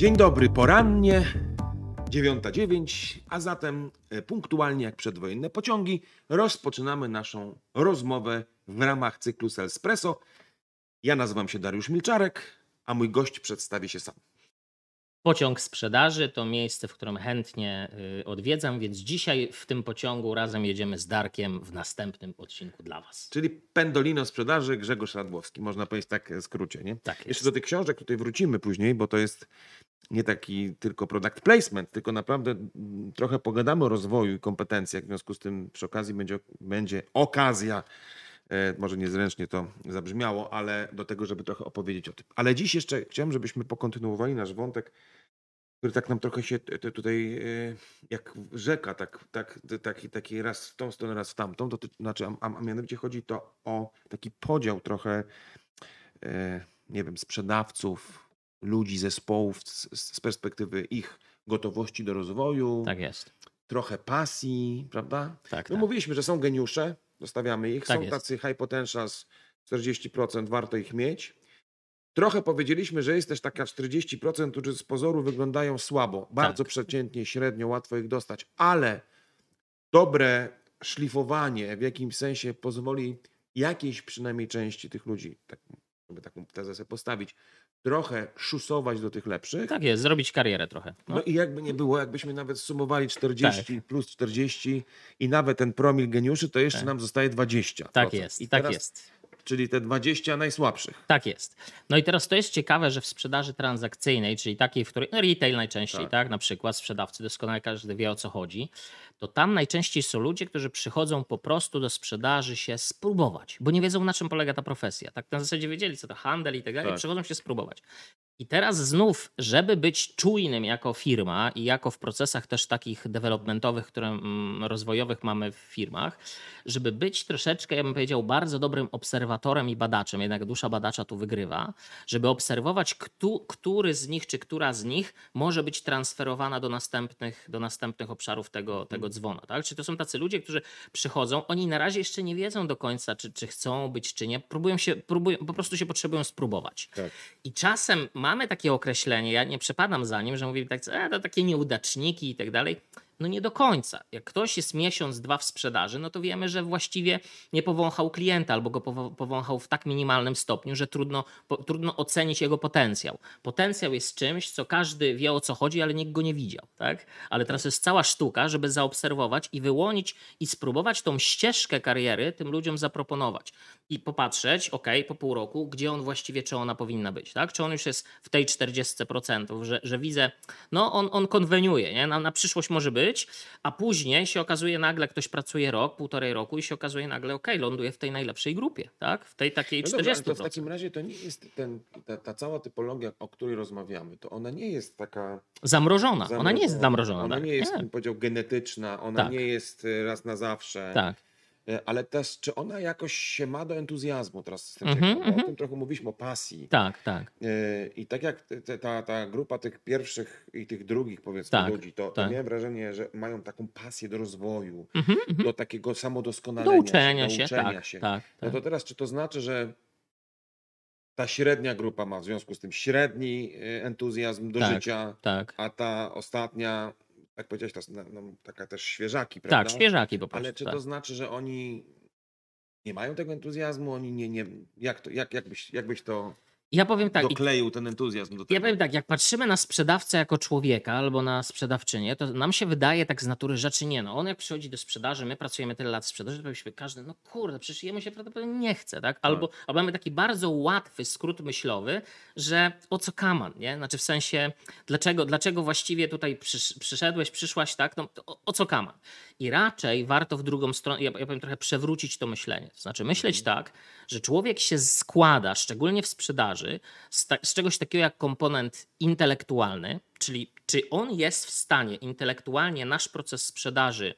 Dzień dobry, porannie, 9.09, a zatem e, punktualnie jak przedwojenne pociągi rozpoczynamy naszą rozmowę w ramach cyklu Espresso. Ja nazywam się Dariusz Milczarek, a mój gość przedstawi się sam. Pociąg sprzedaży to miejsce, w którym chętnie y, odwiedzam, więc dzisiaj w tym pociągu razem jedziemy z Darkiem w następnym odcinku dla Was. Czyli Pendolino sprzedaży Grzegorz Radłowski, można powiedzieć tak w skrócie. Nie? Tak jest. Jeszcze do tych książek tutaj wrócimy później, bo to jest nie taki tylko product placement, tylko naprawdę mm, trochę pogadamy o rozwoju i kompetencjach. W związku z tym przy okazji będzie, będzie okazja, może niezręcznie to zabrzmiało, ale do tego, żeby trochę opowiedzieć o tym. Ale dziś jeszcze chciałem, żebyśmy pokontynuowali nasz wątek, który tak nam trochę się tutaj e, jak rzeka, tak, tak, taki, taki raz w tą stronę, raz w tamtą. To, znaczy, a, a mianowicie chodzi to o taki podział trochę, e, nie wiem, sprzedawców, ludzi, zespołów z, z perspektywy ich gotowości do rozwoju, Tak jest. trochę pasji, prawda? Tak, My tak. mówiliśmy, że są geniusze, zostawiamy ich, Tak są jest. tacy high potentials, 40%, warto ich mieć. Trochę powiedzieliśmy, że jest też taka 40%, którzy z pozoru wyglądają słabo, bardzo Tak. przeciętnie, średnio, łatwo ich dostać, ale dobre szlifowanie w jakimś sensie pozwoli jakiejś przynajmniej części tych ludzi, tak, żeby taką tezę sobie postawić, trochę szusować do tych lepszych. Tak jest, zrobić karierę trochę. No. No. i jakby nie było, jakbyśmy nawet sumowali 40 plus 40 i nawet ten promil geniuszy, to jeszcze Tak. nam zostaje 20. Tak jest, I tak teraz, jest. Czyli te 20 najsłabszych. Tak jest. No i teraz to jest ciekawe, że w sprzedaży transakcyjnej, czyli takiej, w której no retail najczęściej, Tak. tak. na przykład sprzedawcy, doskonale każdy wie o co chodzi, to tam najczęściej są ludzie, którzy przychodzą po prostu do sprzedaży się spróbować, bo nie wiedzą na czym polega ta profesja. Tak na zasadzie wiedzieli, co to handel i tak dalej, Tak. przychodzą się spróbować. I teraz znów, żeby być czujnym jako firma i jako w procesach też takich developmentowych, które mm, rozwojowych mamy w firmach, żeby być troszeczkę, ja bym powiedział, bardzo dobrym obserwatorem i badaczem, jednak dusza badacza tu wygrywa, żeby obserwować, kto, który z nich czy która z nich może być transferowana do następnych, do następnych obszarów tego, tego dzwona. Tak? Czy to są tacy ludzie, którzy przychodzą, oni na razie jeszcze nie wiedzą do końca, czy, czy chcą być, czy nie, próbują się, próbują, po prostu się potrzebują spróbować. Tak. I czasem mamy takie określenie, ja nie przepadam za nim, że mówimy tak, e, to takie nieudaczniki i tak dalej. No nie do końca. Jak ktoś jest miesiąc, dwa w sprzedaży, no to wiemy, że właściwie nie powąchał klienta albo go powąchał w tak minimalnym stopniu, że trudno, po, trudno ocenić jego potencjał. Potencjał jest czymś, co każdy wie o co chodzi, ale nikt go nie widział. Tak? Ale teraz jest cała sztuka, żeby zaobserwować i wyłonić i spróbować tą ścieżkę kariery tym ludziom zaproponować. I popatrzeć, ok, po pół roku, gdzie on właściwie, czy ona powinna być. Tak? Czy on już jest w tej 40%, że, że widzę, no on, on konweniuje, nie? Na, na przyszłość może być, a później się okazuje nagle, ktoś pracuje rok, półtorej roku i się okazuje nagle, ok, ląduje w tej najlepszej grupie, tak? W tej takiej No dobra, ale 40%. to w takim razie to nie jest ten, ta, ta cała typologia, o której rozmawiamy, to ona nie jest taka Zamrożona. Ona nie jest zamrożona. Ona tak? nie jest, nie. bym powiedział, genetyczna, ona Tak. nie jest e, raz na zawsze. Tak. E, Ale też, czy ona jakoś się ma do entuzjazmu teraz z tym tekście, bo o mhm. tym trochę mówiliśmy, o pasji. Tak, tak. E, I tak jak te- ta, ta grupa tych pierwszych i tych drugich, powiedzmy, Tak, ludzi, to, to tak. miałem wrażenie, że mają taką pasję do rozwoju, Mhm, mhm. do takiego samodoskonalenia Do uczenia do się, uczenia tak, się. tak, No tak. to teraz, czy to znaczy, że ta średnia grupa ma w związku z tym średni e, entuzjazm do Tak, życia, tak. a ta ostatnia, jak powiedziałeś, to jest, no, no, taka też świeżaki, prawda? Tak, świeżaki po prostu. Ale czy tak. to znaczy, że oni nie mają tego entuzjazmu? Oni nie, nie jak, to, jak, jak, byś, jak byś to Ja powiem tak, dokleił, ten entuzjazm do tego? Ja powiem tak, jak patrzymy na sprzedawcę jako człowieka albo na sprzedawczynię, to nam się wydaje tak z natury rzeczy nie. No on jak przychodzi do sprzedaży, my pracujemy tyle lat w sprzedaży, to powiedzmy każdy, no kurde, przecież jemu się prawdopodobnie nie chce, tak? Albo, albo mamy taki bardzo łatwy skrót myślowy, że o co kaman, nie? Znaczy w sensie, dlaczego, dlaczego właściwie tutaj przysz, przyszedłeś, przyszłaś, tak? No o, o co kaman? I raczej warto w drugą stronę, ja, ja powiem trochę przewrócić to myślenie. To znaczy myśleć tak, że człowiek się składa, szczególnie w sprzedaży, z, ta, z czegoś takiego jak komponent intelektualny, czyli czy on jest w stanie intelektualnie nasz proces sprzedaży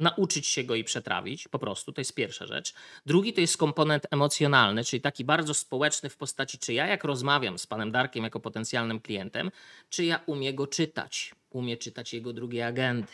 nauczyć się go i przetrawić, po prostu, to jest pierwsza rzecz. Drugi to jest komponent emocjonalny, czyli taki bardzo społeczny w postaci, czy ja jak rozmawiam z panem Darkiem jako potencjalnym klientem, czy ja umiem go czytać, umie czytać jego drugie agendy,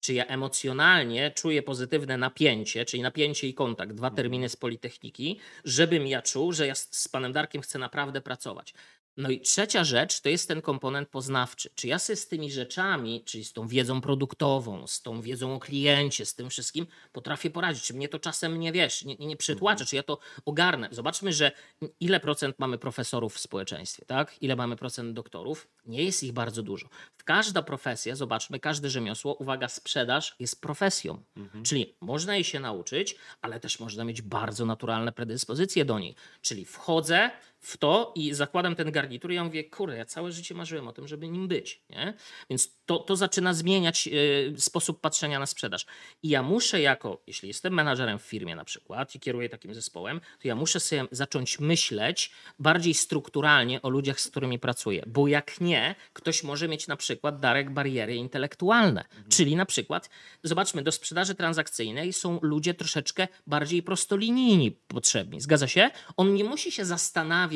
czy ja emocjonalnie czuję pozytywne napięcie, czyli napięcie i kontakt, dwa terminy z Politechniki, żebym ja czuł, że ja z z panem Darkiem chcę naprawdę pracować. No i trzecia rzecz to jest ten komponent poznawczy. Czy ja sobie z tymi rzeczami, czyli z tą wiedzą produktową, z tą wiedzą o kliencie, z tym wszystkim potrafię poradzić? Czy mnie to czasem nie wiesz, nie, nie przytłacza, czy ja to ogarnę? Zobaczmy, że ile procent mamy profesorów w społeczeństwie, tak? Ile mamy procent doktorów? Nie jest ich bardzo dużo. W każda profesja, zobaczmy, każde rzemiosło, uwaga, sprzedaż jest profesją. Czyli można jej się nauczyć, ale też można mieć bardzo naturalne predyspozycje do niej. Czyli wchodzę w to i zakładam ten garnitur i ja mówię, kurde, ja całe życie marzyłem o tym, żeby nim być. Nie? Więc to, to zaczyna zmieniać y, sposób patrzenia na sprzedaż. I ja muszę jako, jeśli jestem menadżerem w firmie na przykład i kieruję takim zespołem, to ja muszę sobie zacząć myśleć bardziej strukturalnie o ludziach, z którymi pracuję. Bo jak nie, ktoś może mieć na przykład darek bariery intelektualne. Czyli na przykład, zobaczmy, do sprzedaży transakcyjnej są ludzie troszeczkę bardziej prostolinijni potrzebni. Zgadza się? On nie musi się zastanawiać,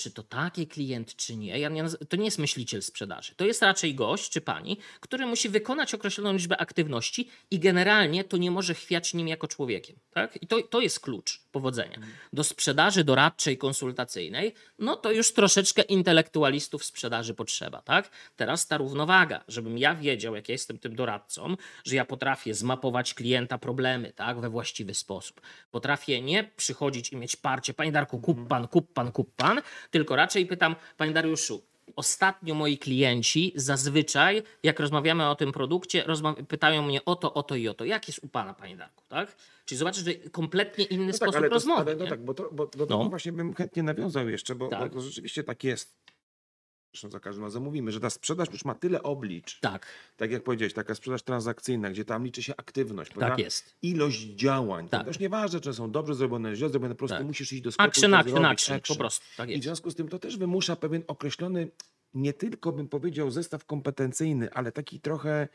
czy to taki klient, czy nie. To nie jest myśliciel sprzedaży. To jest raczej gość czy pani, który musi wykonać określoną liczbę aktywności i generalnie to nie może chwiać nim jako człowiekiem. Tak? I to, to jest klucz powodzenia. Do sprzedaży doradczej, konsultacyjnej, no to już troszeczkę intelektualistów sprzedaży potrzeba. Tak? Teraz ta równowaga, żebym ja wiedział, jak ja jestem tym doradcą, że ja potrafię zmapować klienta problemy tak? we właściwy sposób. Potrafię nie przychodzić i mieć parcie, panie Darku, kup pan, kup pan, kup pan, tylko raczej pytam, panie Dariuszu, ostatnio moi klienci zazwyczaj, jak rozmawiamy o tym produkcie, pytają mnie o to, o to i o to. Jak jest u pana, panie Darku, tak? Czyli zobaczysz, że kompletnie inny No tak, sposób ale, to, rozmowy. ale no nie? tak, bo, to, bo do No. tego właśnie bym chętnie nawiązał jeszcze, bo, Tak. bo to rzeczywiście tak jest. Zresztą za każdym razem mówimy, że ta sprzedaż już ma tyle oblicz, tak, tak jak powiedziałeś, taka sprzedaż transakcyjna, gdzie tam liczy się aktywność, prawda? tak jest. ilość działań. Tak. To też nieważne, czy są dobrze zrobione, źle zrobione, po prostu Tak. musisz iść do sklepu Action, action, zrobić. action, po prostu. Tak I w jest. związku z tym to też wymusza pewien określony, nie tylko bym powiedział zestaw kompetencyjny, ale taki trochę,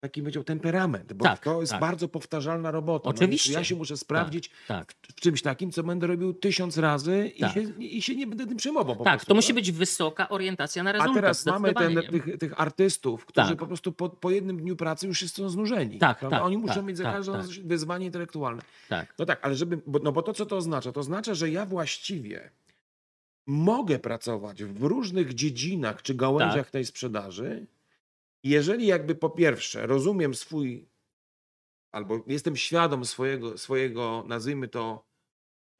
taki powiedział temperament, bo Tak, to jest tak. bardzo powtarzalna robota. No, Oczywiście. ja się muszę sprawdzić Tak. w czymś takim, co będę robił tysiąc razy i, Tak. się, i się nie będę tym przejmował. Tak, prostu, to musi tak? być wysoka orientacja na A rezultat. teraz mamy ten, tych, tych artystów, którzy Tak. po prostu po, po jednym dniu pracy już są znużeni. Tak, tak, Oni muszą tak, mieć za tak, każdą tak. wyzwanie intelektualne. Tak, No tak, ale żeby, bo, no bo to co to oznacza? To oznacza, że ja właściwie mogę pracować w różnych dziedzinach czy gałęziach Tak. tej sprzedaży, jeżeli jakby po pierwsze rozumiem swój, albo jestem świadom swojego, swojego nazwijmy to,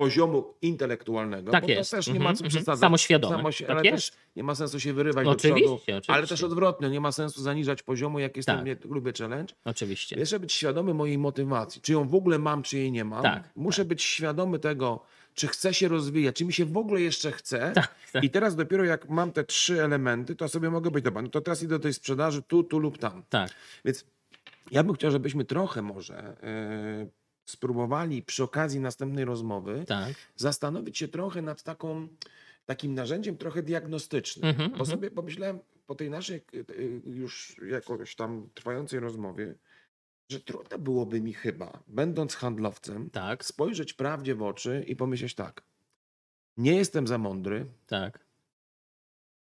poziomu intelektualnego, tak bo jest. to też nie Mhm, ma co mhm. przesadzać. Samoświadome. Samoś- tak ale jest. też nie ma sensu się wyrywać Oczywiście, do przodu, oczywiście. ale też odwrotnie, nie ma sensu zaniżać poziomu, jak jestem, Tak. lubię challenge. Oczywiście. Muszę być świadomy mojej motywacji, czy ją w ogóle mam, czy jej nie mam. Tak, Muszę być świadomy tego, czy chcę się rozwijać, czy mi się w ogóle jeszcze chce. Tak, tak. I teraz dopiero jak mam te trzy elementy, to sobie mogę być, dobra, no to teraz idę do tej sprzedaży tu, tu lub tam. tak. Więc ja bym chciał, żebyśmy trochę może e, spróbowali przy okazji następnej rozmowy tak. zastanowić się trochę nad taką, takim narzędziem trochę diagnostycznym. Mhm, Bo mhm. sobie pomyślałem po tej naszej e, e, już jakoś tam trwającej rozmowie, że trudno byłoby mi chyba, będąc handlowcem, Tak, spojrzeć prawdzie w oczy i pomyśleć tak. Nie jestem za mądry, tak.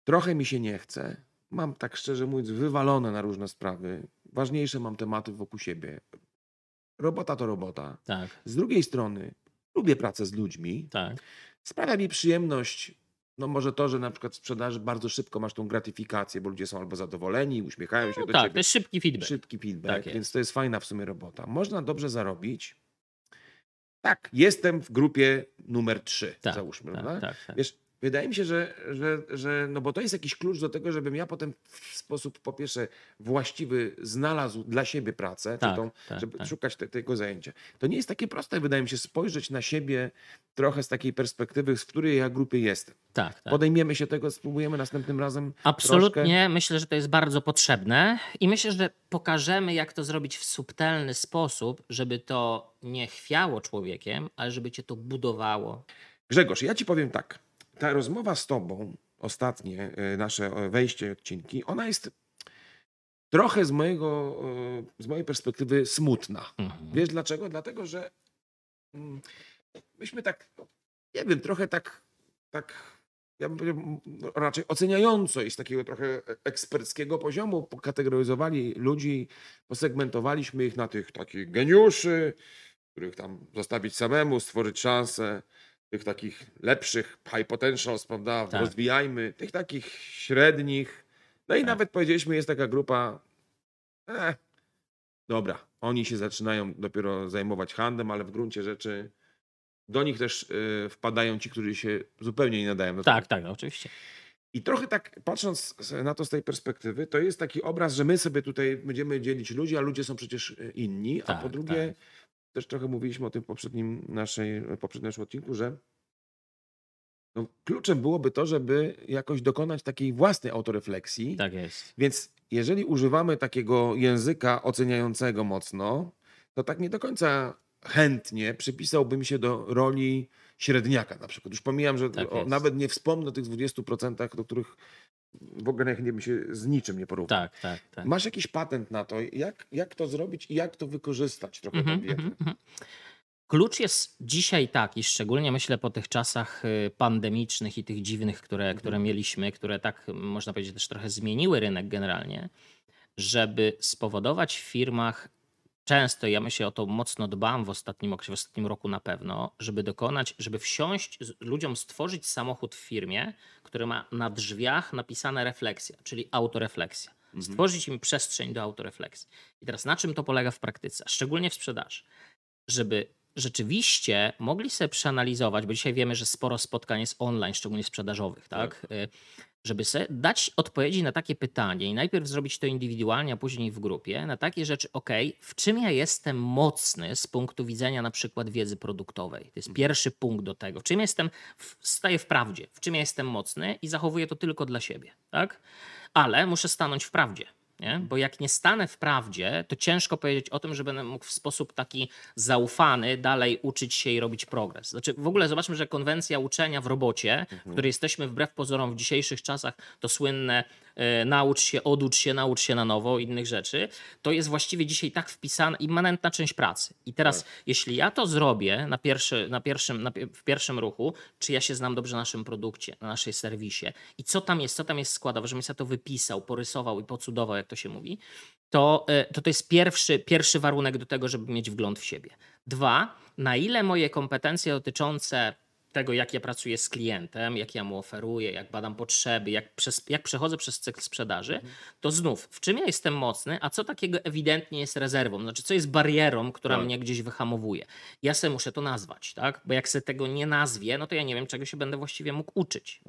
trochę mi się nie chce. Mam tak szczerze mówiąc wywalone na różne sprawy. Ważniejsze mam tematy wokół siebie. Robota to robota. Tak, Z drugiej strony lubię pracę z ludźmi. tak. Sprawia mi przyjemność, no może to, że na przykład w sprzedaży bardzo szybko masz tą gratyfikację, bo ludzie są albo zadowoleni, uśmiechają się No do tak, to ciebie. jest szybki feedback. Szybki feedback, Tak więc to jest fajna w sumie robota. Można dobrze zarobić. Tak, jestem w grupie numer 3, Tak, załóżmy, tak, prawda? tak, tak. Wiesz, wydaje mi się, że, że, że no bo to jest jakiś klucz do tego, żebym ja potem w sposób po pierwsze właściwy znalazł dla siebie pracę, Tak, tą, tak, żeby tak. szukać te, tego zajęcia. To nie jest takie proste, wydaje mi się, spojrzeć na siebie trochę z takiej perspektywy, w której ja grupie jestem. tak, tak. Podejmiemy się tego, spróbujemy następnym razem Absolutnie, myślę, że to jest bardzo potrzebne i myślę, że pokażemy, jak to zrobić w subtelny sposób, żeby to nie chwiało człowiekiem, ale żeby cię to budowało. Grzegorz, ja ci powiem tak. Ta rozmowa z tobą, ostatnie e, nasze e, wejście, odcinki, ona jest trochę z mojego, e, z mojej perspektywy smutna. Mhm. Wiesz dlaczego? Dlatego, że mm, myśmy tak, nie wiem, trochę tak, tak ja bym powiedział, m, raczej oceniająco i z takiego trochę eksperckiego poziomu pokategoryzowali ludzi, posegmentowaliśmy ich na tych takich geniuszy, których tam zostawić samemu, stworzyć szansę, tych takich lepszych, high potentials, prawda, Tak. rozwijajmy, tych takich średnich. No i Tak. nawet powiedzieliśmy, jest taka grupa, e, dobra, oni się zaczynają dopiero zajmować handlem, ale w gruncie rzeczy do nich też y, wpadają ci, którzy się zupełnie nie nadają do Tak, tak, oczywiście. i trochę tak patrząc na to z tej perspektywy, to jest taki obraz, że my sobie tutaj będziemy dzielić ludzi, a ludzie są przecież e, inni. a po Tak, drugie, też trochę mówiliśmy o tym w poprzednim, naszej, poprzednim naszym odcinku, że no, kluczem byłoby to, żeby jakoś dokonać takiej własnej autorefleksji. Tak jest. Więc jeżeli używamy takiego języka oceniającego mocno, to tak nie do końca chętnie przypisałbym się do roli średniaka na przykład. Już pomijam, że Tak o, nawet nie wspomnę o tych 20%, do których w ogóle nie bym się z niczym nie porównał. Tak, tak, tak. Masz jakiś patent na to, jak, jak to zrobić i jak to wykorzystać trochę tą wiedzę? mhm, mhm. Klucz jest dzisiaj taki, szczególnie myślę po tych czasach y, pandemicznych i tych dziwnych, które, które mieliśmy, które tak można powiedzieć też trochę zmieniły rynek generalnie, żeby spowodować w firmach, często ja myślę o to mocno dbam w ostatnim okresie, w ostatnim roku na pewno, żeby dokonać, żeby wsiąść, ludziom stworzyć samochód w firmie, który ma na drzwiach napisane refleksja, czyli autorefleksja. Stworzyć im przestrzeń do autorefleksji. I teraz na czym to polega w praktyce, szczególnie w sprzedaży? żeby rzeczywiście mogli sobie przeanalizować, bo dzisiaj wiemy, że sporo spotkań jest online, szczególnie sprzedażowych, tak? Y, Żeby sobie dać odpowiedzi na takie pytanie i najpierw zrobić to indywidualnie, a później w grupie, na takie rzeczy, ok, w czym ja jestem mocny z punktu widzenia na przykład wiedzy produktowej. To jest pierwszy punkt do tego. W czym jestem, staję w prawdzie, w czym ja jestem mocny i zachowuję to tylko dla siebie, tak? Ale muszę stanąć w prawdzie. Nie? Bo jak nie stanę w prawdzie, to ciężko powiedzieć o tym, że będę mógł w sposób taki zaufany dalej uczyć się i robić progres. Znaczy, w ogóle zobaczmy, że konwencja uczenia w robocie, w której jesteśmy wbrew pozorom w dzisiejszych czasach, to słynne e, naucz się, oducz się, naucz się na nowo, innych rzeczy, to jest właściwie dzisiaj tak wpisana, immanentna część pracy. I teraz, jeśli ja to zrobię na pierwszy, na pierwszym, na, w pierwszym ruchu, czy ja się znam dobrze na naszym produkcie, na naszej serwisie i co tam jest, co tam jest składowe, żebym sobie to wypisał, porysował i pocudował, jak to się mówi, to e, to, to jest pierwszy, pierwszy warunek do tego, żeby mieć wgląd w siebie. Dwa, na ile moje kompetencje dotyczące tego, jak ja pracuję z klientem, jak ja mu oferuję, jak badam potrzeby, jak, przez, jak przechodzę przez cykl sprzedaży, to znów, w czym ja jestem mocny, a co takiego ewidentnie jest rezerwą, znaczy co jest barierą, która Tak. mnie gdzieś wyhamowuje. Ja sobie muszę to nazwać, tak? Bo jak sobie tego nie nazwie, no to ja nie wiem, czego się będę właściwie mógł uczyć.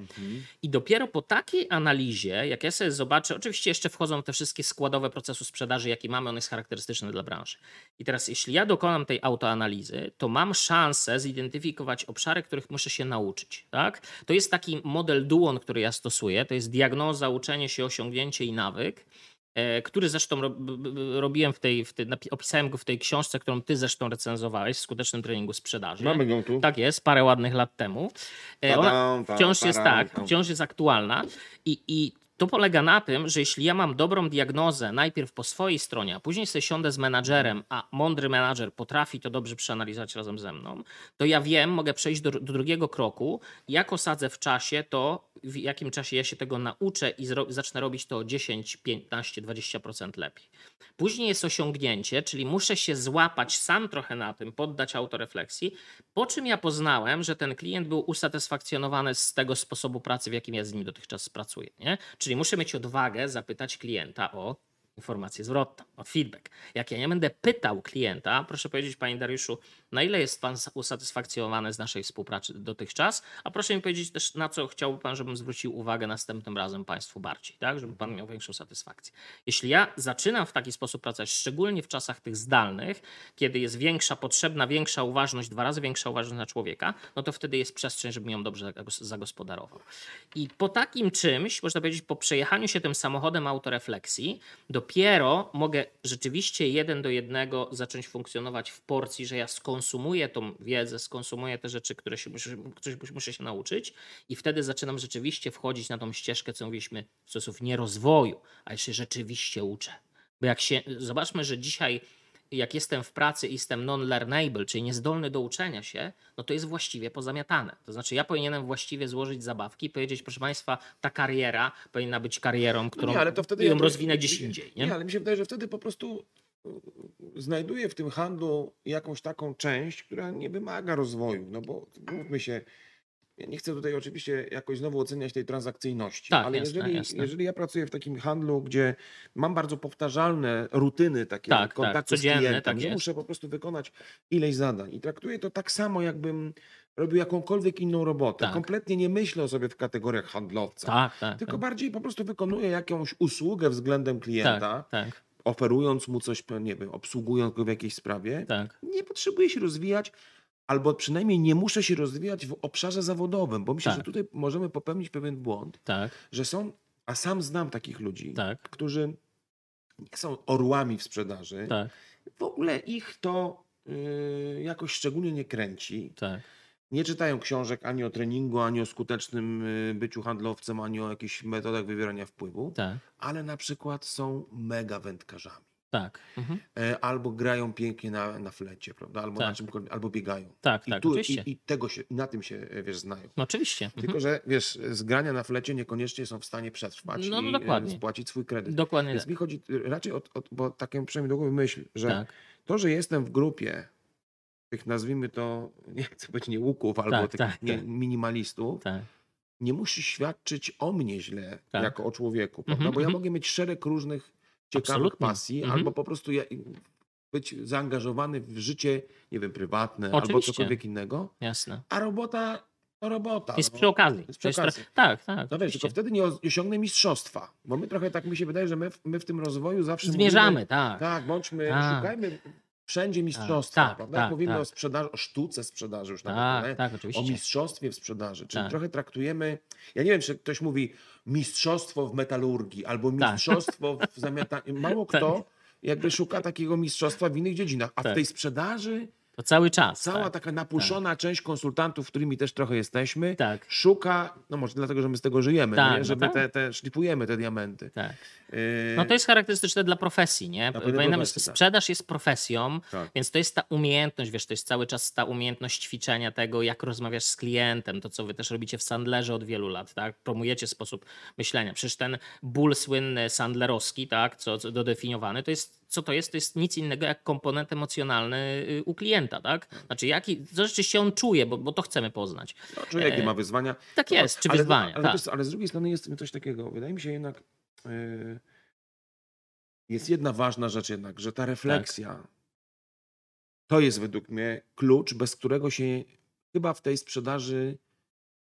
I dopiero po takiej analizie, jak ja sobie zobaczę, oczywiście jeszcze wchodzą te wszystkie składowe procesu sprzedaży, jakie mamy, on jest charakterystyczny dla branży. I teraz, jeśli ja dokonam tej autoanalizy, to mam szansę zidentyfikować obszary, których muszę się nauczyć. Tak? To jest taki model Duon, który ja stosuję. To jest diagnoza, uczenie się, osiągnięcie i nawyk. e, Który zresztą robiłem w tej, w tej, opisałem go w tej książce, którą ty zresztą recenzowałeś w skutecznym treningu sprzedaży. Mamy ją tu. Tak jest, parę ładnych lat temu. E, Ona wciąż jest tak, wciąż jest aktualna i, i to polega na tym, że jeśli ja mam dobrą diagnozę najpierw po swojej stronie, a później sobie siądę z menadżerem, a mądry menadżer potrafi to dobrze przeanalizować razem ze mną, to ja wiem, mogę przejść do, do drugiego kroku, jak osadzę w czasie to, w jakim czasie ja się tego nauczę i zacznę robić to o 10, 15, 20% lepiej. Później jest osiągnięcie, czyli muszę się złapać sam trochę na tym, poddać autorefleksji, po czym ja poznałem, że ten klient był usatysfakcjonowany z tego sposobu pracy, w jakim ja z nim dotychczas pracuję. Nie? Czyli muszę mieć odwagę zapytać klienta o informację zwrotną, o feedback. Jak ja nie będę pytał klienta, proszę powiedzieć, panie Dariuszu, na ile jest pan usatysfakcjonowany z naszej współpracy dotychczas, a proszę mi powiedzieć też, na co chciałby pan, żebym zwrócił uwagę następnym razem państwu bardziej, tak? żeby pan miał większą satysfakcję. Jeśli ja zaczynam w taki sposób pracować, szczególnie w czasach tych zdalnych, kiedy jest większa, potrzebna większa uważność, dwa razy większa uważność na człowieka, no to wtedy jest przestrzeń, żebym ją dobrze zagos- zagospodarował. I po takim czymś, można powiedzieć, po przejechaniu się tym samochodem autorefleksji, dopiero mogę rzeczywiście jeden do jednego zacząć funkcjonować w porcji, że ja skonsumuję tą wiedzę, skonsumuję te rzeczy, które się muszę, których muszę się nauczyć i wtedy zaczynam rzeczywiście wchodzić na tą ścieżkę, co mówiliśmy, stosów nie rozwoju, ale się rzeczywiście uczę. Bo jak się, zobaczmy, że dzisiaj jak jestem w pracy i jestem non-learnable, czyli niezdolny do uczenia się, no to jest właściwie pozamiatane. To znaczy ja powinienem właściwie złożyć zabawki i powiedzieć, proszę Państwa, ta kariera powinna być karierą, którą No nie, ale to wtedy ją ja- rozwinę gdzieś indziej. Nie? Nie, ale mi się wydaje, że wtedy po prostu znajduję w tym handlu jakąś taką część, która nie wymaga rozwoju. No bo mówmy się, ja nie chcę tutaj oczywiście jakoś znowu oceniać tej transakcyjności, Tak, ale jasne, jeżeli, jasne. jeżeli ja pracuję w takim handlu, gdzie mam bardzo powtarzalne rutyny takie Tak, tak, kontaktu z codzienne, klientem, tak że muszę po prostu wykonać ileś zadań i traktuję to tak samo, jakbym robił jakąkolwiek inną robotę. Tak. Kompletnie nie myślę o sobie w kategoriach handlowca. Tak, tak. Tylko tak. bardziej po prostu wykonuję jakąś usługę względem klienta, Tak, tak, oferując mu coś, nie wiem, obsługując go w jakiejś sprawie. tak. Nie potrzebuję się rozwijać, albo przynajmniej nie muszę się rozwijać w obszarze zawodowym, bo myślę, Tak. że tutaj możemy popełnić pewien błąd, Tak, że są, a sam znam takich ludzi, tak, którzy nie są orłami w sprzedaży. tak, W ogóle ich to yy, jakoś szczególnie nie kręci. tak. Nie czytają książek ani o treningu, ani o skutecznym yy, byciu handlowcem, ani o jakichś metodach wywierania wpływu, Tak, ale na przykład są mega wędkarzami. tak. Mhm. E, Albo grają pięknie na, na flecie, prawda? Albo na Tak. czymkolwiek, albo biegają. Tak, I, tak, tu, oczywiście. i, I tego się, i na tym się, e, wiesz, znają. No oczywiście. Mhm. Tylko, że wiesz, z grania na flecie niekoniecznie są w stanie przetrwać No, no i dokładnie. e, spłacić swój kredyt. Dokładnie Więc tak. mi chodzi raczej o, o bo taką przynajmniej do głowy myśl, że Tak, to, że jestem w grupie tych nazwijmy to, nie chcę być nieuków albo Tak, takich tak, nie, tak. minimalistów, tak. nie musi świadczyć o mnie źle Tak. jako o człowieku, prawda? Mhm, Bo ja mhm. mogę mieć szereg różnych ciekawych Absolutnie. pasji, Mhm. albo po prostu ja, być zaangażowany w życie, nie wiem, prywatne, albo Oczywiście. cokolwiek innego, Jasne. a robota to robota. Jest no. przy okazji. Jest przy jest okazji. Tak, tak. No wiesz, tylko wtedy nie os- osiągnę mistrzostwa, bo my trochę tak mi się wydaje, że my, w- my w tym rozwoju zawsze Zmierzamy, mówimy, tak. tak, bądźmy, Tak. szukajmy wszędzie mistrzostwa, tak, prawda? tak, Jak mówimy tak. o sprzedaży, o sztuce sprzedaży już nawet, Tak, tak, o oczywiście. mistrzostwie w sprzedaży. Czyli Tak. trochę traktujemy, ja nie wiem, czy ktoś mówi mistrzostwo w metalurgii albo Tak. mistrzostwo w zamiataniu. Mało Tak. kto jakby szuka takiego mistrzostwa w innych dziedzinach, a w Tak. tej sprzedaży To cały czas. cała tak. taka napuszona część konsultantów, którymi też trochę jesteśmy, Tak, szuka, no może dlatego, że my z tego żyjemy, Tak, nie? no żeby tak. te, te, szlifujemy te diamenty. tak. Yy, No to jest charakterystyczne dla profesji, nie? pewno Pamiętam, profesji, tak. sprzedaż jest profesją, Tak. więc to jest ta umiejętność, wiesz, to jest cały czas ta umiejętność ćwiczenia tego, jak rozmawiasz z klientem, to co wy też robicie w Sandlerze od wielu lat, tak? Promujecie sposób myślenia. Przecież ten ból słynny sandlerowski, tak, co, co dodefiniowany, to jest, co to jest? To jest nic innego jak komponent emocjonalny y, u klienta, tak? Znaczy, jaki, co rzeczywiście on czuje, bo, bo to chcemy poznać. No, czy jakie ma wyzwania? Tak No, jest, czy ale, wyzwania, Ale, tak. ale z drugiej strony jest coś takiego. Wydaje mi się jednak, yy, jest jedna ważna rzecz jednak, że ta refleksja to jest według mnie klucz, bez którego się chyba w tej sprzedaży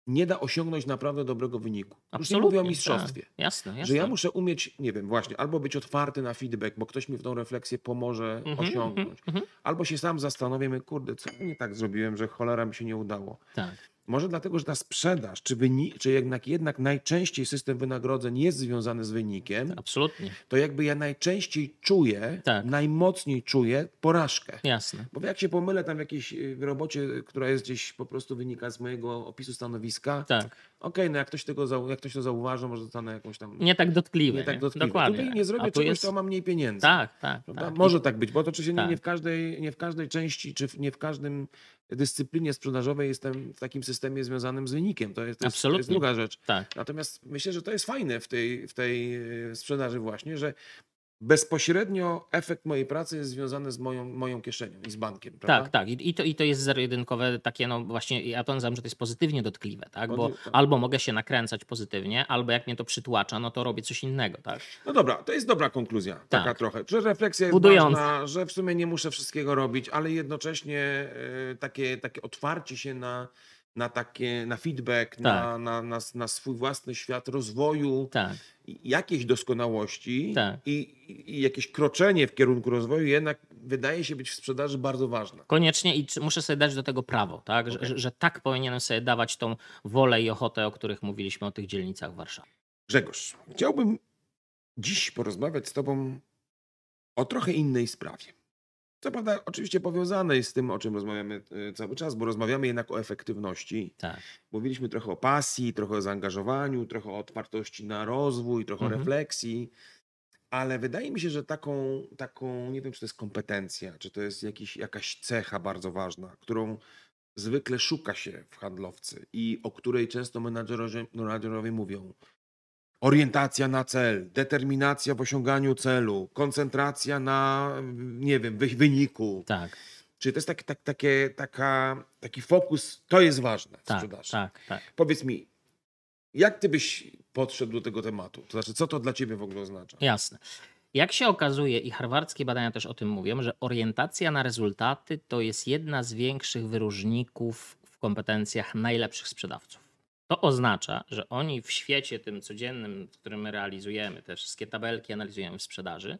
nie da osiągnąć naprawdę dobrego wyniku. Już nie mówię o Absolutnie, mistrzostwie. Tak. Jasne, jasne. Że ja muszę umieć, nie wiem, właśnie, albo być otwarty na feedback, bo ktoś mi w tą refleksję pomoże Mhm, osiągnąć. mhm, mhm. Albo się sam zastanowię, kurde, co nie tak zrobiłem, że cholera mi się nie udało. Tak, Może dlatego, że ta sprzedaż, czy, wyni- czy jednak, jednak najczęściej system wynagrodzeń jest związany z wynikiem, absolutnie. to jakby ja najczęściej czuję, Tak. najmocniej czuję porażkę. Jasne. Bo jak się pomylę tam w jakiejś y, robocie, która jest gdzieś po prostu wynika z mojego opisu stanowiska, Tak. okej, no jak ktoś, tego jak ktoś to zauważy, może dostanę jakąś tam Nie tak dotkliwy. nie tak nie? dotkliwe. Dokładnie. Tutaj nie zrobię czegoś, jest... to mam mniej pieniędzy. Tak, tak. Tak. Może tak być, bo to oczywiście nie, Tak. nie, w każdej, nie w każdej części, czy nie w każdym dyscyplinie sprzedażowej jestem w takim systemie związanym z wynikiem. To jest, to jest, to jest druga rzecz. Tak. Natomiast myślę, że to jest fajne w tej, w tej e, sprzedaży właśnie, że bezpośrednio efekt mojej pracy jest związany z moją, moją kieszenią i z bankiem. Prawda? Tak, tak. I, i, to, I to jest zero-jedynkowe takie, no właśnie, ja nazywam, że to jest pozytywnie dotkliwe, tak? Bo tak. albo mogę się nakręcać pozytywnie, albo jak mnie to przytłacza, no to robię coś innego, tak? No dobra, to jest dobra konkluzja, taka Tak. trochę. Że refleksja jest Budująca. ważna, że w sumie nie muszę wszystkiego robić, ale jednocześnie e, takie, takie otwarcie się na, na, takie, na feedback, na, Tak. na, na, na swój własny świat rozwoju, Tak, jakiejś doskonałości Tak. i, i, jakieś kroczenie w kierunku rozwoju jednak wydaje się być w sprzedaży bardzo ważne. koniecznie i muszę sobie dać do tego prawo, tak? Że, Okej. że, że tak powinienem sobie dawać tą wolę i ochotę, o których mówiliśmy o tych dzielnicach Warszawy. Grzegorz, chciałbym dziś porozmawiać z Tobą o trochę innej sprawie. Co prawda, oczywiście powiązane jest z tym, o czym rozmawiamy e, cały czas, bo rozmawiamy jednak o efektywności. Tak, Mówiliśmy trochę o pasji, trochę o zaangażowaniu, trochę o otwartości na rozwój, trochę Mhm. o refleksji, ale wydaje mi się, że taką, taką, nie wiem, czy to jest kompetencja, czy to jest jakiś, jakaś cecha bardzo ważna, którą zwykle szuka się w handlowcy i o której często menadżerowie, menadżerowie mówią. Orientacja na cel, determinacja w osiąganiu celu, koncentracja na, nie wiem, wy- wyniku. Tak, Czyli to jest tak, tak, takie, taka, taki fokus, to jest ważne w tak, sprzedaży. tak, tak. Powiedz mi, jak ty byś podszedł do tego tematu? To znaczy, co to dla ciebie w ogóle oznacza? Jasne. Jak się okazuje, i harwardzkie badania też o tym mówią, że orientacja na rezultaty to jest jedna z większych wyróżników w kompetencjach najlepszych sprzedawców. To oznacza, że oni w świecie tym codziennym, w którym my realizujemy, te wszystkie tabelki analizujemy w sprzedaży,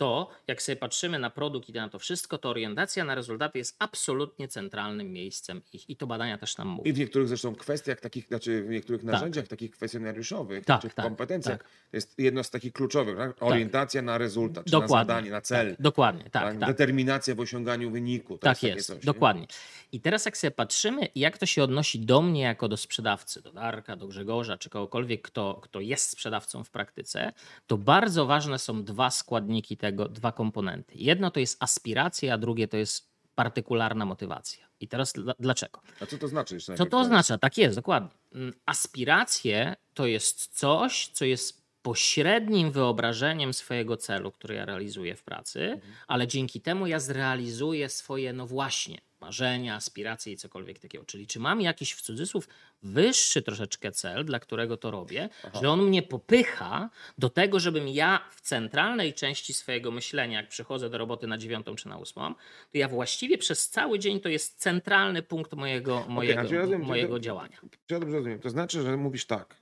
to jak sobie patrzymy na produkt i na to wszystko, to orientacja na rezultaty jest absolutnie centralnym miejscem ich. I to badania też nam mówią. I w niektórych zresztą kwestiach takich, znaczy w niektórych narzędziach takich kwestionariuszowych, Tak, czy w tak, kompetencjach, tak. to jest jedno z takich kluczowych, tak? orientacja na rezultat, czy na Dokładnie. zadanie, na cel, Tak, dokładnie, tak, tak? tak. determinacja w osiąganiu wyniku. Tak jest, coś, nie? dokładnie. I teraz jak sobie patrzymy, jak to się odnosi do mnie jako do sprzedawcy, do Darka, do Grzegorza, czy kogokolwiek, kto, kto jest sprzedawcą w praktyce, to bardzo ważne są dwa składniki tego, dwa komponenty. Jedno to jest aspiracja, a drugie to jest partykularna motywacja. I teraz dla, dlaczego? A co to znaczy? jeszcze Co to oznacza? Tak jest, dokładnie. Mm, Aspiracje to jest coś, co jest pośrednim wyobrażeniem swojego celu, który ja realizuję w pracy, ale dzięki temu ja zrealizuję swoje, no właśnie, marzenia, aspiracje i cokolwiek takiego. Czyli czy mam jakiś w cudzysłów wyższy troszeczkę cel, dla którego to robię, że on mnie popycha do tego, żebym ja w centralnej części swojego myślenia, jak przychodzę do roboty na dziewiątą czy na ósmą, to ja właściwie przez cały dzień to jest centralny punkt mojego, mojego, czy rozumiem, mojego to- działania. Czy ja dobrze rozumiem? To znaczy, że mówisz tak.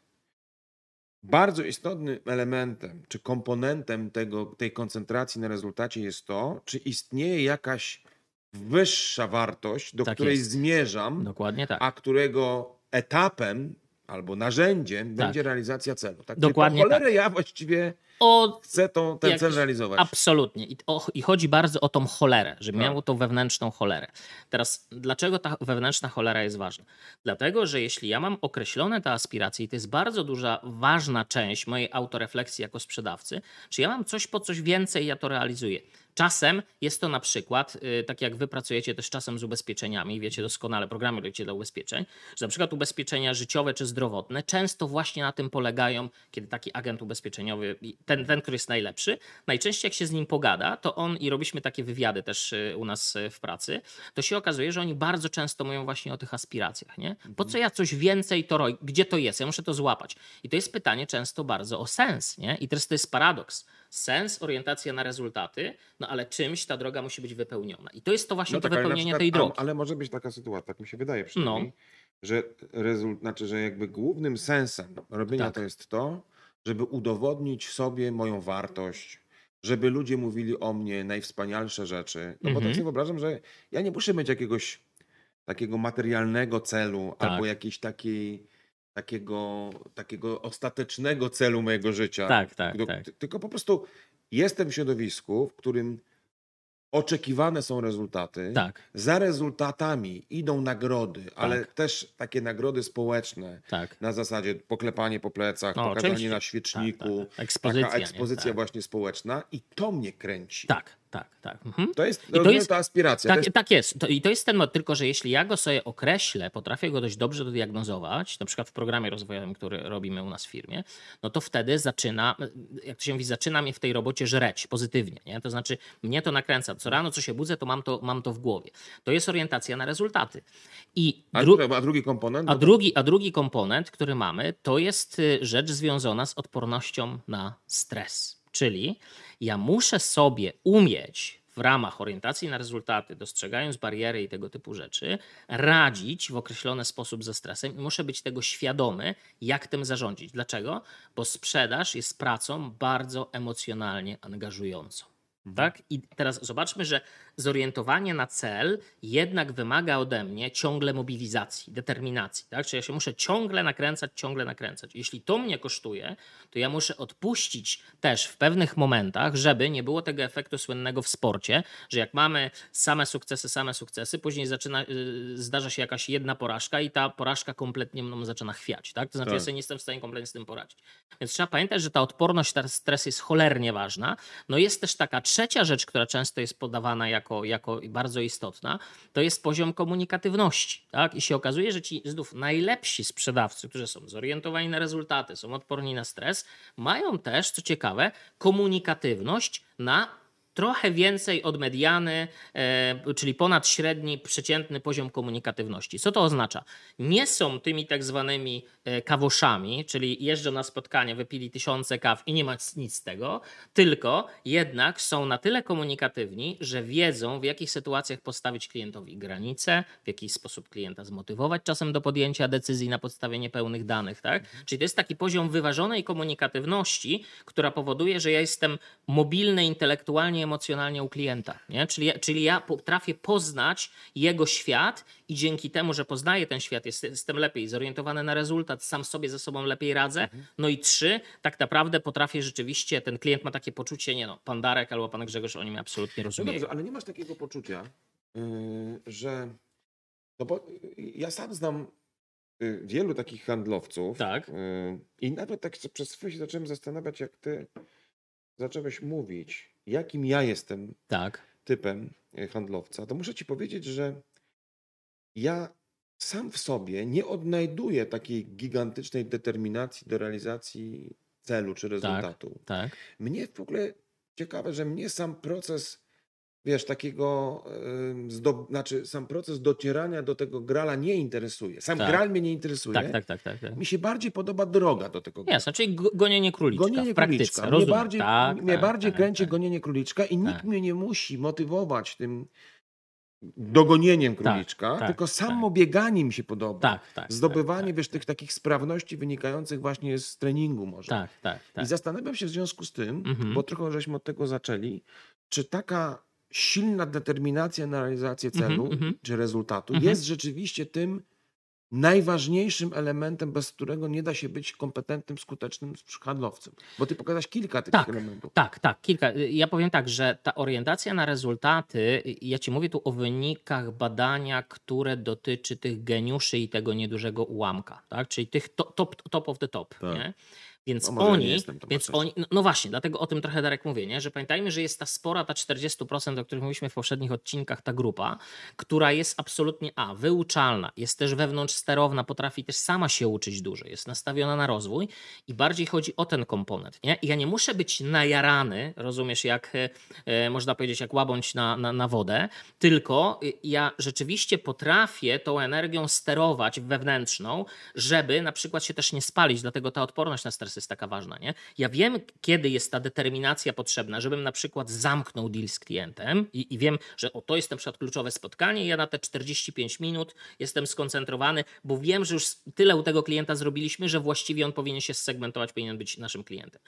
Bardzo istotnym elementem czy komponentem tego, tej koncentracji na rezultacie jest to, czy istnieje jakaś wyższa wartość, do Tak której jest. zmierzam, Dokładnie tak. a którego etapem albo narzędziem Tak. będzie realizacja celu. Tak? Dokładnie po cholerę ja właściwie O, chcę tą, ten cel realizować. absolutnie. I, o, I chodzi bardzo o tą cholerę, żeby Tak. miał tą wewnętrzną cholerę. Teraz, dlaczego ta wewnętrzna cholera jest ważna? Dlatego, że jeśli ja mam określone te aspiracje, i to jest bardzo duża, ważna część mojej autorefleksji jako sprzedawcy, czy ja mam coś po coś więcej, ja to realizuję. Czasem jest to na przykład, y, tak jak wy pracujecie też czasem z ubezpieczeniami, wiecie doskonale, programy robicie dla ubezpieczeń, że na przykład ubezpieczenia życiowe czy zdrowotne często właśnie na tym polegają, kiedy taki agent ubezpieczeniowy, ten, ten który jest najlepszy, najczęściej jak się z nim pogada, to on i robiliśmy takie wywiady też y, u nas y, w pracy, to się okazuje, że oni bardzo często mówią właśnie o tych aspiracjach, nie? Po co ja coś więcej to robię? Gdzie to jest? Ja muszę to złapać. I to jest pytanie często bardzo o sens, nie? I teraz to jest paradoks. Sens, orientacja na rezultaty, no ale czymś ta droga musi być wypełniona. I to jest to właśnie to tak, wypełnienie przykład- tej drogi. Ale, ale może być taka sytuacja, tak mi się wydaje przynajmniej, No. że rezult, znaczy, że jakby głównym sensem robienia Tak. to jest to, żeby udowodnić sobie moją wartość, żeby ludzie mówili o mnie najwspanialsze rzeczy. No bo Mhm. tak sobie wyobrażam, że ja nie muszę mieć jakiegoś takiego materialnego celu Tak. albo jakiejś takiej takiego, takiego ostatecznego celu mojego życia. Tak, tak, Do- tak. ty- Tylko po prostu jestem w środowisku, w którym oczekiwane są rezultaty. Tak, Za rezultatami idą nagrody, ale Tak. też takie nagrody społeczne tak. na zasadzie poklepanie po plecach, No, pokazanie oczywiście. na Tak, świeczniku, tak, tak. Ekspozycja, taka nie? ekspozycja Tak. właśnie społeczna i to mnie kręci. Tak, tak, tak. Mhm. To jest, to jest- ta aspiracja. Tak, jest, tak jest. To, I to jest ten mod, tylko że jeśli ja go sobie określę, potrafię go dość dobrze dodiagnozować, na przykład w programie rozwojowym, który robimy u nas w firmie, no to wtedy zaczyna, jak to się mówi, zaczyna mnie w tej robocie żreć pozytywnie. Nie? To znaczy, mnie to nakręca. Co rano, co się budzę, to mam to, mam to w głowie. To jest orientacja na rezultaty. I a, dru- drugi, a drugi komponent? a drugi, a drugi komponent, który mamy, to jest y, rzecz związana z odpornością na stres. Czyli ja muszę sobie umieć w ramach orientacji na rezultaty, dostrzegając bariery i tego typu rzeczy, radzić w określony sposób ze stresem i muszę być tego świadomy, jak tym zarządzić. Dlaczego? Bo sprzedaż jest pracą bardzo emocjonalnie angażującą. Tak? I teraz zobaczmy, że zorientowanie na cel jednak wymaga ode mnie ciągle mobilizacji, determinacji. Tak? Czyli ja się muszę ciągle nakręcać, ciągle nakręcać. Jeśli to mnie kosztuje, to ja muszę odpuścić też w pewnych momentach, żeby nie było tego efektu słynnego w sporcie, że jak mamy same sukcesy, same sukcesy, później zaczyna, yy, zdarza się jakaś jedna porażka i ta porażka kompletnie mną zaczyna chwiać. Tak? To znaczy, ja Tak. sobie nie jestem w stanie kompletnie z tym poradzić. Więc trzeba pamiętać, że ta odporność na stres jest cholernie ważna. No jest też taka trzecia rzecz, która często jest podawana jako, jako bardzo istotna, to jest poziom komunikatywności. Tak? I się okazuje, że ci znów najlepsi sprzedawcy, którzy są zorientowani na rezultaty, są odporni na stres, mają też, co ciekawe, komunikatywność na trochę więcej od mediany, e, czyli ponad średni, przeciętny poziom komunikatywności. Co to oznacza? Nie są tymi tak zwanymi e, kawoszami, czyli jeżdżą na spotkanie, wypili tysiące kaw i nie ma nic z tego, tylko jednak są na tyle komunikatywni, że wiedzą w jakich sytuacjach postawić klientowi granice, w jaki sposób klienta zmotywować czasem do podjęcia decyzji na podstawie niepełnych danych. Tak? Czyli to jest taki poziom wyważonej komunikatywności, która powoduje, że ja jestem mobilny intelektualnie, emocjonalnie u klienta. Nie? Czyli, czyli ja potrafię poznać jego świat i dzięki temu, że poznaję ten świat, jest, jestem lepiej zorientowany na rezultat, sam sobie ze sobą lepiej radzę. Mhm. No i trzy, tak naprawdę potrafię rzeczywiście, ten klient ma takie poczucie, nie no, pan Darek albo pan Grzegorz, oni mnie absolutnie rozumieją. No dobrze, ale nie masz takiego poczucia, yy, że, no bo ja sam znam yy, wielu takich handlowców. Tak. I nawet tak przez chwilę się zacząłem zastanawiać, jak ty zacząłeś mówić, jakim ja jestem tak. typem e, handlowca, to muszę ci powiedzieć, że ja sam w sobie nie odnajduję takiej gigantycznej determinacji do realizacji celu czy tak, rezultatu. Tak, tak. Mnie w ogóle ciekawe, że mnie sam proces wiesz, takiego, zdob... znaczy sam proces docierania do tego grala nie interesuje. Sam tak. gral mnie nie interesuje. Tak, tak, tak, tak, tak. Mi się bardziej podoba droga do tego grala. Jasne, czyli gonienie króliczka gonienie w praktyce. Króliczka. Mnie bardziej, tak, mnie tak, bardziej tak, kręci tak. gonienie króliczka i nikt tak. mnie nie musi motywować tym dogonieniem tak, króliczka, tylko samo bieganie mi się podoba. Tak, tak, Zdobywanie, wiesz, tych takich sprawności wynikających właśnie z treningu może. Tak, tak, I zastanawiam się w związku z tym, mhm. bo trochę żeśmy od tego zaczęli, czy taka silna determinacja na realizację mhm, celu mm -hmm. czy rezultatu mm -hmm. jest rzeczywiście tym najważniejszym elementem, bez którego nie da się być kompetentnym, skutecznym handlowcem. Bo ty pokazałeś kilka tych tak, elementów. Tak, tak, kilka. Ja powiem tak, że ta orientacja na rezultaty, ja ci mówię tu o wynikach badania, które dotyczy tych geniuszy i tego niedużego ułamka, tak? czyli tych top, top of the top. Tak. Nie? Więc no oni, więc oni no, no, właśnie, dlatego o tym trochę Darek mówię, nie? że pamiętajmy, że jest ta spora, ta 40%, o których mówiliśmy w poprzednich odcinkach, ta grupa, która jest absolutnie A, wyuczalna, jest też wewnątrz sterowna, potrafi też sama się uczyć dużo, jest nastawiona na rozwój i bardziej chodzi o ten komponent. Nie? I ja nie muszę być najarany, rozumiesz, jak e, e można powiedzieć, jak łabąć na, na, na wodę, tylko ja rzeczywiście potrafię tą energią sterować wewnętrzną, żeby na przykład się też nie spalić, dlatego ta odporność na stres jest taka ważna. Nie? Ja wiem, kiedy jest ta determinacja potrzebna, żebym na przykład zamknął deal z klientem i, i wiem, że o, to jest na przykład kluczowe spotkanie ja na te 45 minut jestem skoncentrowany, bo wiem, że już tyle u tego klienta zrobiliśmy, że właściwie on powinien się segmentować, powinien być naszym klientem.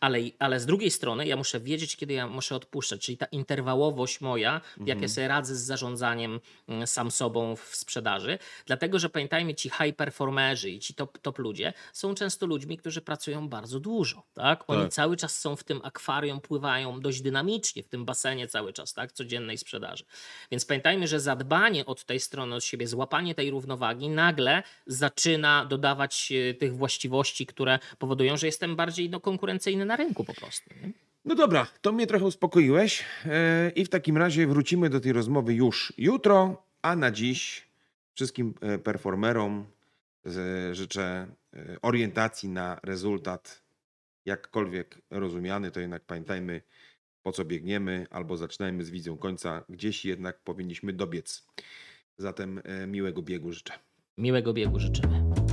Ale, ale z drugiej strony ja muszę wiedzieć, kiedy ja muszę odpuszczać, czyli ta interwałowość moja, mhm. jak ja sobie radzę z zarządzaniem mm, sam sobą w sprzedaży. Dlatego, że pamiętajmy, ci high performerzy i ci top, top ludzie są często ludźmi, którzy pracują bardzo dużo. Tak? Oni tak. cały czas są w tym akwarium, pływają dość dynamicznie, w tym basenie cały czas, tak? codziennej sprzedaży. Więc pamiętajmy, że zadbanie od tej strony od siebie, złapanie tej równowagi nagle zaczyna dodawać e, tych właściwości, które powodują, że jestem bardziej no, konkurencyjny na rynku po prostu. Nie? No dobra, to mnie trochę uspokoiłeś e, i w takim razie wrócimy do tej rozmowy już jutro, a na dziś wszystkim e, performerom życzę e, orientacji na rezultat, jakkolwiek rozumiany, to jednak pamiętajmy, po co biegniemy, albo zaczynajmy z wizją końca. Gdzieś jednak powinniśmy dobiec. Zatem e, miłego biegu życzę. Miłego biegu życzymy.